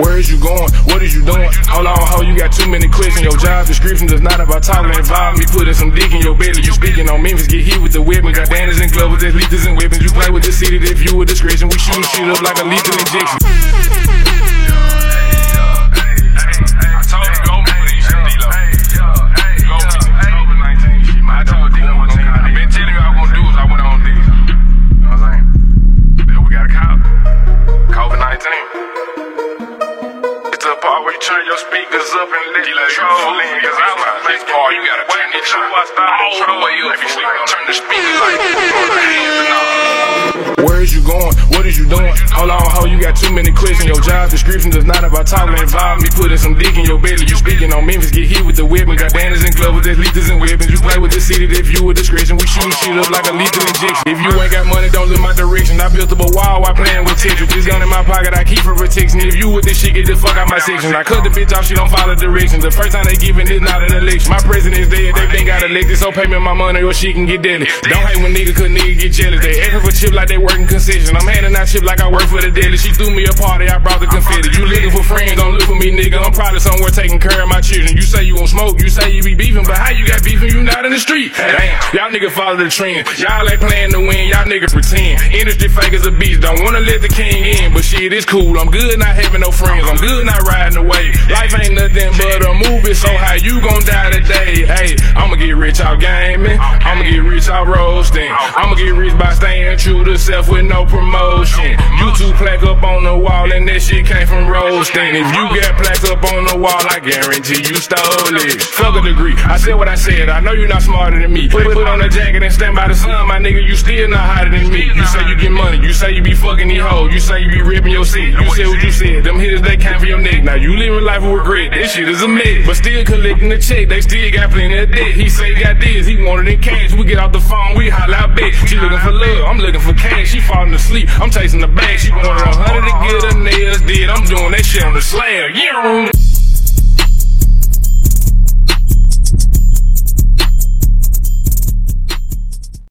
Where is you going? What is you doing? Hold on, ho, you got too many questions. In your job description is not about talking. Involve me putting some dick in your belly. You speaking on Memphis, get hit with the weapon. Got bandits and gloves, there's leaders and weapons. You play with the city, if you with discretion. We shooting shit up like a lethal injection. Turn your speakers up and let the control in Cause I was this part, you gotta turn it up. All the way up If you sleep, turn the speakers like Hold on, ho, you got too many questions. Your job description is not about talking. Involve me putting some dick in your belly. You speaking on Memphis, get hit with the weapon. Got bandits and gloves, there's leaders and weapons. You play with the city, if you with discretion. We shooting shit up like a lethal injection. If you ain't got money, don't look my direction. I built up a wall while playing with Tetris. This gun in my pocket, I keep for protection If you with this shit, get the fuck out my section. I cut the bitch off, she don't follow directions. The first time they giving is not an election. My president's dead, they been got elected, so pay me my money or she can get deadly. Don't hate when niggas could nigga get jealous. They asking for chip like they working concession. I'm handing out chip like I work for the deli. She threw me a party, I brought the confetti. You looking for friends, don't look for me, nigga. I'm probably somewhere taking care of my children. You say you won't smoke, you say you be beefing, but how you got beefing? You not in the street. Damn, y'all niggas follow the trend. Y'all ain't playing to win, y'all niggas pretend. Industry fake as a beast, don't wanna let the king in, but shit, it's cool. I'm good not having no friends, I'm good not riding away. Life ain't nothing but a movie, so how you gon' die today? Hey, get rich out gaming, I'ma get rich out roasting, I'ma get rich by staying true to self with no promotion. YouTube plaque up on the wall and that shit came from roasting. If you got plaques up on the wall, I guarantee you stole it. Fuck a degree, I said what I said, I know you're not smarter than me. Put, put on a jacket and stand by the sun, my nigga, you still not hotter than me. You say you get money, you say you be fucking these hoes, you say you be ripping your seat. You said what you said, them hitters they came for your neck. Now you living life with regret, this shit is a myth. But still collecting the check, they still got plenty of debt. He say he got this, he wanted in cash. We get off the phone, we holla out back. She looking for love, I'm looking for cash. She falling asleep, I'm chasing the bag. She wanted a hundred to get her nails did. I'm doing that shit on the slab. Yeah.